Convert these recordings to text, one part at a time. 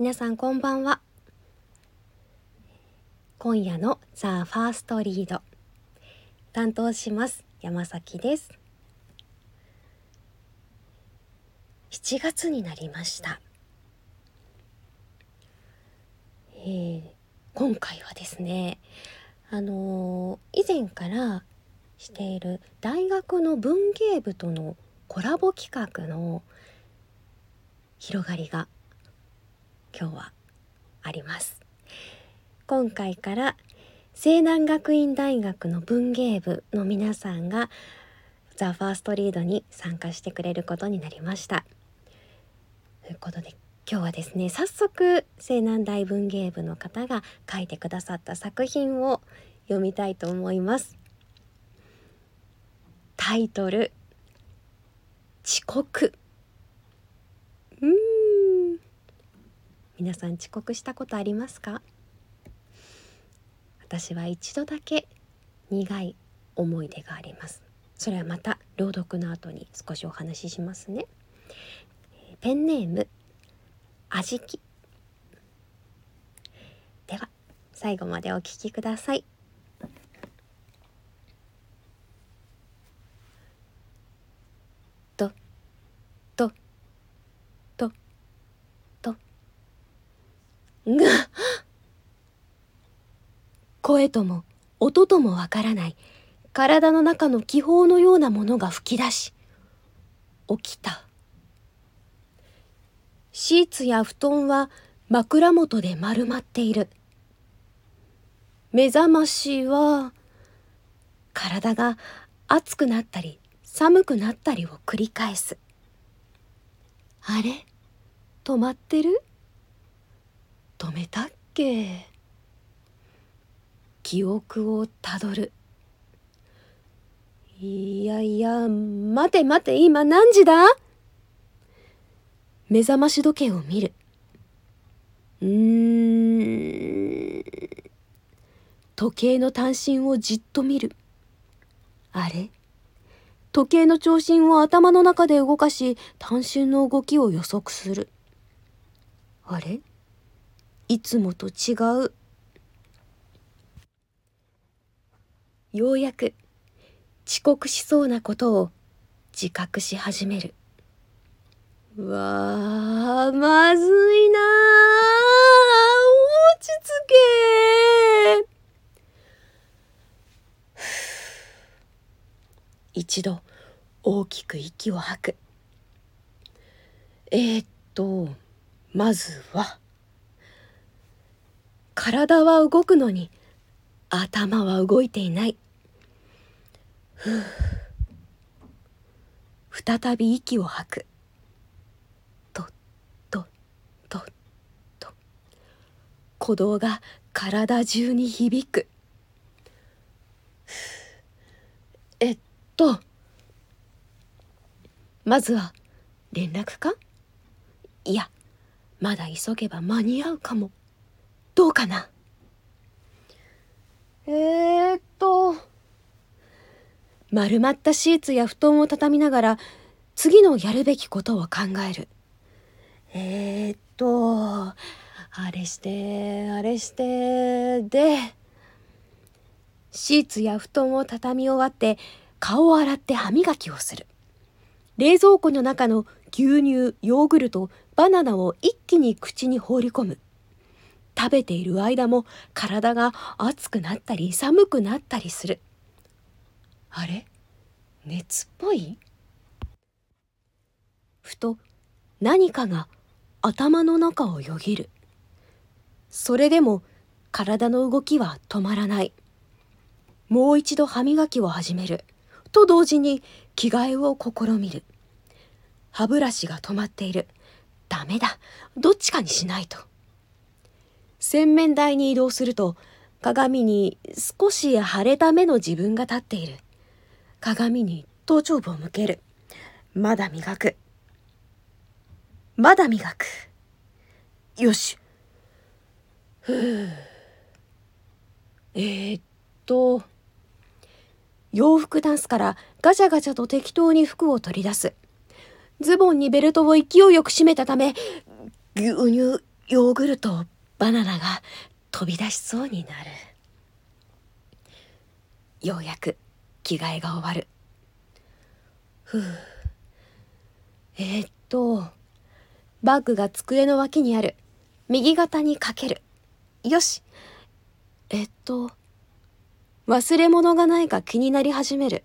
皆さんこんばんは。今夜のザ・ファーストリード。担当します。山崎です。7月になりました。えー、今回はですねあのー、以前からしている大学の文芸部とのコラボ企画の広がりが今日はあります。今回から西南学院大学の文芸部の皆さんがザ・ファーストリードに参加してくれることになりました。ということで今日はですね早速西南大文芸部の方が書いてくださった作品を読みたいと思います。タイトル遅刻うん皆さん遅刻したことありますか？私は一度だけ苦い思い出があります。それはまた朗読の後に少しお話ししますね。ペンネームあじき。では最後までお聴きくださいととととが 声とも音ともわからない。体の中の気泡のようなものが吹き出し起きた。シーツや布団は枕元で丸まっている。目覚ましは体が熱くなったり寒くなったりを繰り返す。あれ？止まってる？止めたっけ？記憶をたどる。いやいや待て待て今何時だ？目覚まし時計を見る。うーん。時計の単身をじっと見る。あれ？時計の長針を頭の中で動かし単身の動きを予測する。あれ？いつもと違う。ようやく遅刻しそうなことを自覚し始める。わあまずいな落ち着け一度大きく息を吐く。えー、っとまずは。体は動くのに頭は動いていない。ふう。再び息を吐く。とっとっとっと。鼓動が体中に響く。えっと。まずは連絡か？いやまだ急げば間に合うかも。どうかな？えー、っと。丸まったシーツや布団を畳みながら次のやるべきことを考える。えー、っと。あれしてあれして。でシーツや布団を畳み終わって顔を洗って歯磨きをする。冷蔵庫の中の牛乳ヨーグルトバナナを一気に口に放り込む食べている間も体が熱くなったり寒くなったりする。あれ？熱っぽい？ふと何かが頭の中をよぎる。それでも体の動きは止まらない。もう一度歯磨きを始める。と同時に着替えを試みる。歯ブラシが止まっている。ダメだ。どっちかにしないと。洗面台に移動すると鏡に少し腫れた目の自分が立っている。鏡に頭頂部を向ける。まだ磨く。まだ磨く。よし。ふう。えー、っと洋服ダンスからガチャガチャと適当に服を取り出す。ズボンにベルトを勢いよく締めたため牛乳ヨーグルトバナナが飛び出しそうになる。ようやく着替えが終わる。ふう。えー、っとバッグが机の脇にある。右肩にかける。よし。えっと忘れ物がないか気になり始める。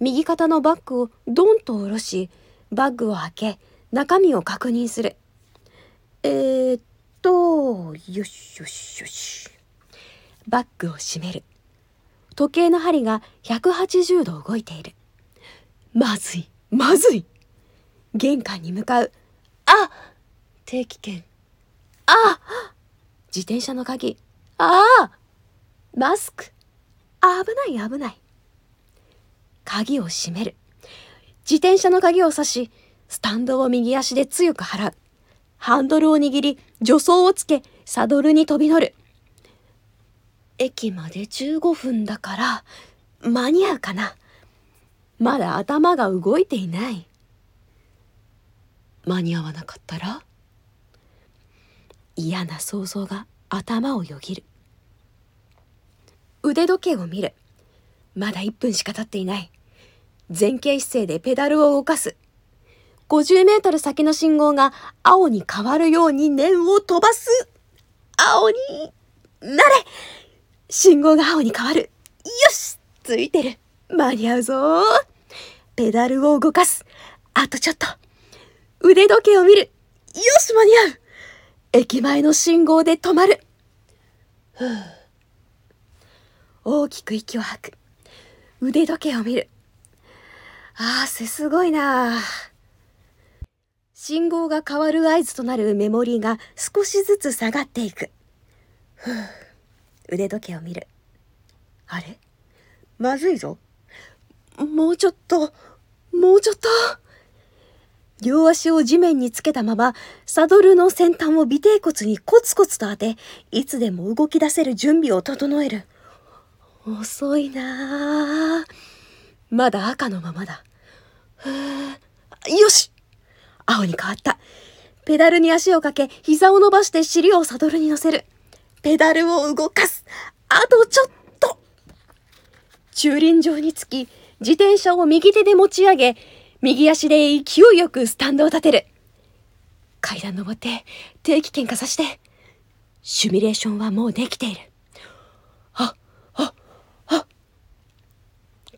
右肩のバッグをドンと下ろしバッグを開け中身を確認する。えー、っとよしよしよし。バッグを閉める。時計の針が180度動いている。まずいまずい。玄関に向かう。あ定期券。あ自転車の鍵。ああマスク。危ない危ない。鍵を閉める。自転車の鍵を挿しスタンドを右足で強く払う。ハンドルを握り助走をつけサドルに飛び乗る。駅まで15分だから間に合うかな。まだ頭が動いていない。間に合わなかったら嫌な想像が頭をよぎる。腕時計を見る。まだ1分しか経っていない。前傾姿勢でペダルを動かす。50メートル先の信号が青に変わるように念を飛ばす。青になれ。信号が青に変わる。よしついてる。間に合うぞ。ペダルを動かす。あとちょっと。腕時計を見る。よし間に合う。駅前の信号で止まる。大きく息を吐く。腕時計を見る。ああ、すごいな。信号が変わる合図となるメモリーが少しずつ下がっていく。腕時計を見る。あれ？まずいぞ。もうちょっと、もうちょっと。両足を地面につけたまま、サドルの先端を尾低骨にコツコツと当て、いつでも動き出せる準備を整える。遅いなぁ。まだ赤のままだ。よし青に変わった。ペダルに足をかけ、膝を伸ばして尻をサドルに乗せる。ペダルを動かす。あとちょっと。駐輪場につき、自転車を右手で持ち上げ、右足で勢いよくスタンドを立てる。階段登って定期券かさして。シミュレーションはもうできている。あ、あ、あ。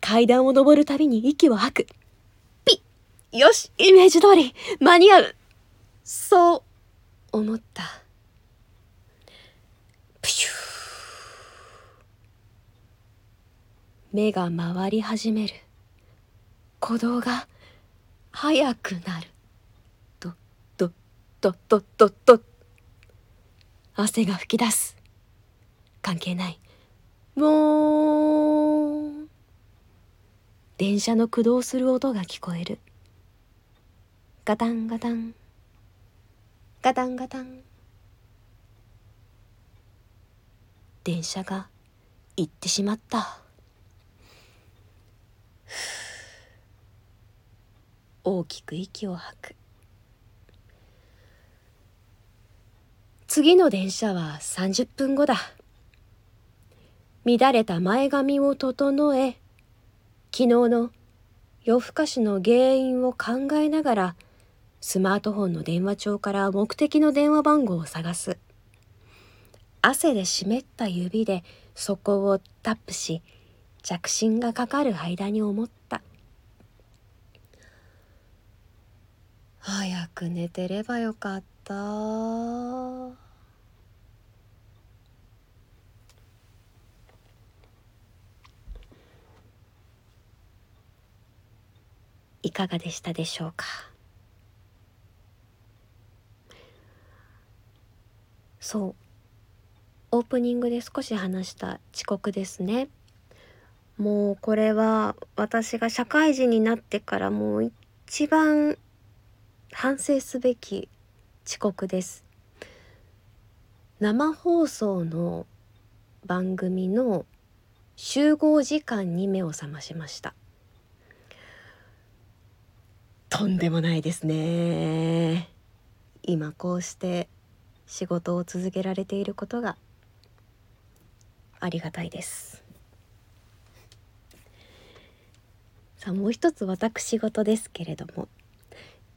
階段を登るたびに息を吐く。よしイメージ通り間に合うそう思った。プシュー目が回り始める。鼓動が速くなる。と、と、と、と、と、と。汗が噴き出す。関係ない。もう。電車の駆動する音が聞こえる。ガタンガタン。ガタンガタン。電車が行ってしまった。大きく息を吐く次の電車は30分後だ乱れた前髪を整え昨日の夜更かしの原因を考えながらスマートフォンの電話帳から目的の電話番号を探す。汗で湿った指でそこをタップし着信がかかる間に思った。早く寝てればよかった。いかがでしたでしょうか？そう。オープニングで少し話した遅刻ですね。もうこれは私が社会人になってからもう一番反省すべき遅刻です。生放送の番組の集合時間に目を覚ましました。とんでもないですね。今こうして仕事を続けられていることがありがたいです。さあもう一つ私事ですけれども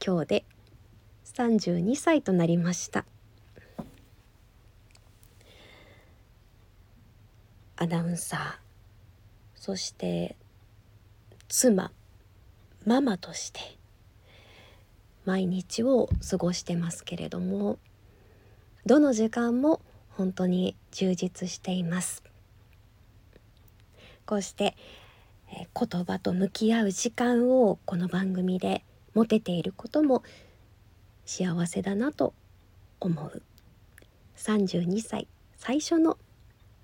今日で32歳となりました。アナウンサーそして妻ママとして毎日を過ごしてますけれどもどの時間も本当に充実しています。こうして言葉と向き合う時間をこの番組で持てていることも幸せだなと思う。32歳最初の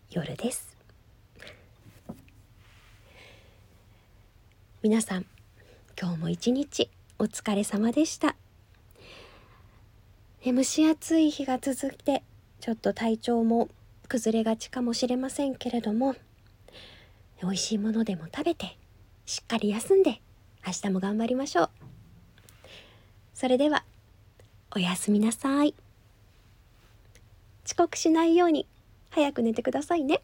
夜です。皆さん今日も一日お疲れ様でした。蒸し暑い日が続いてちょっと体調も崩れがちかもしれませんけれども美味しいものでも食べてしっかり休んで明日も頑張りましょう。それではおやすみなさい。遅刻しないように早く寝てくださいね。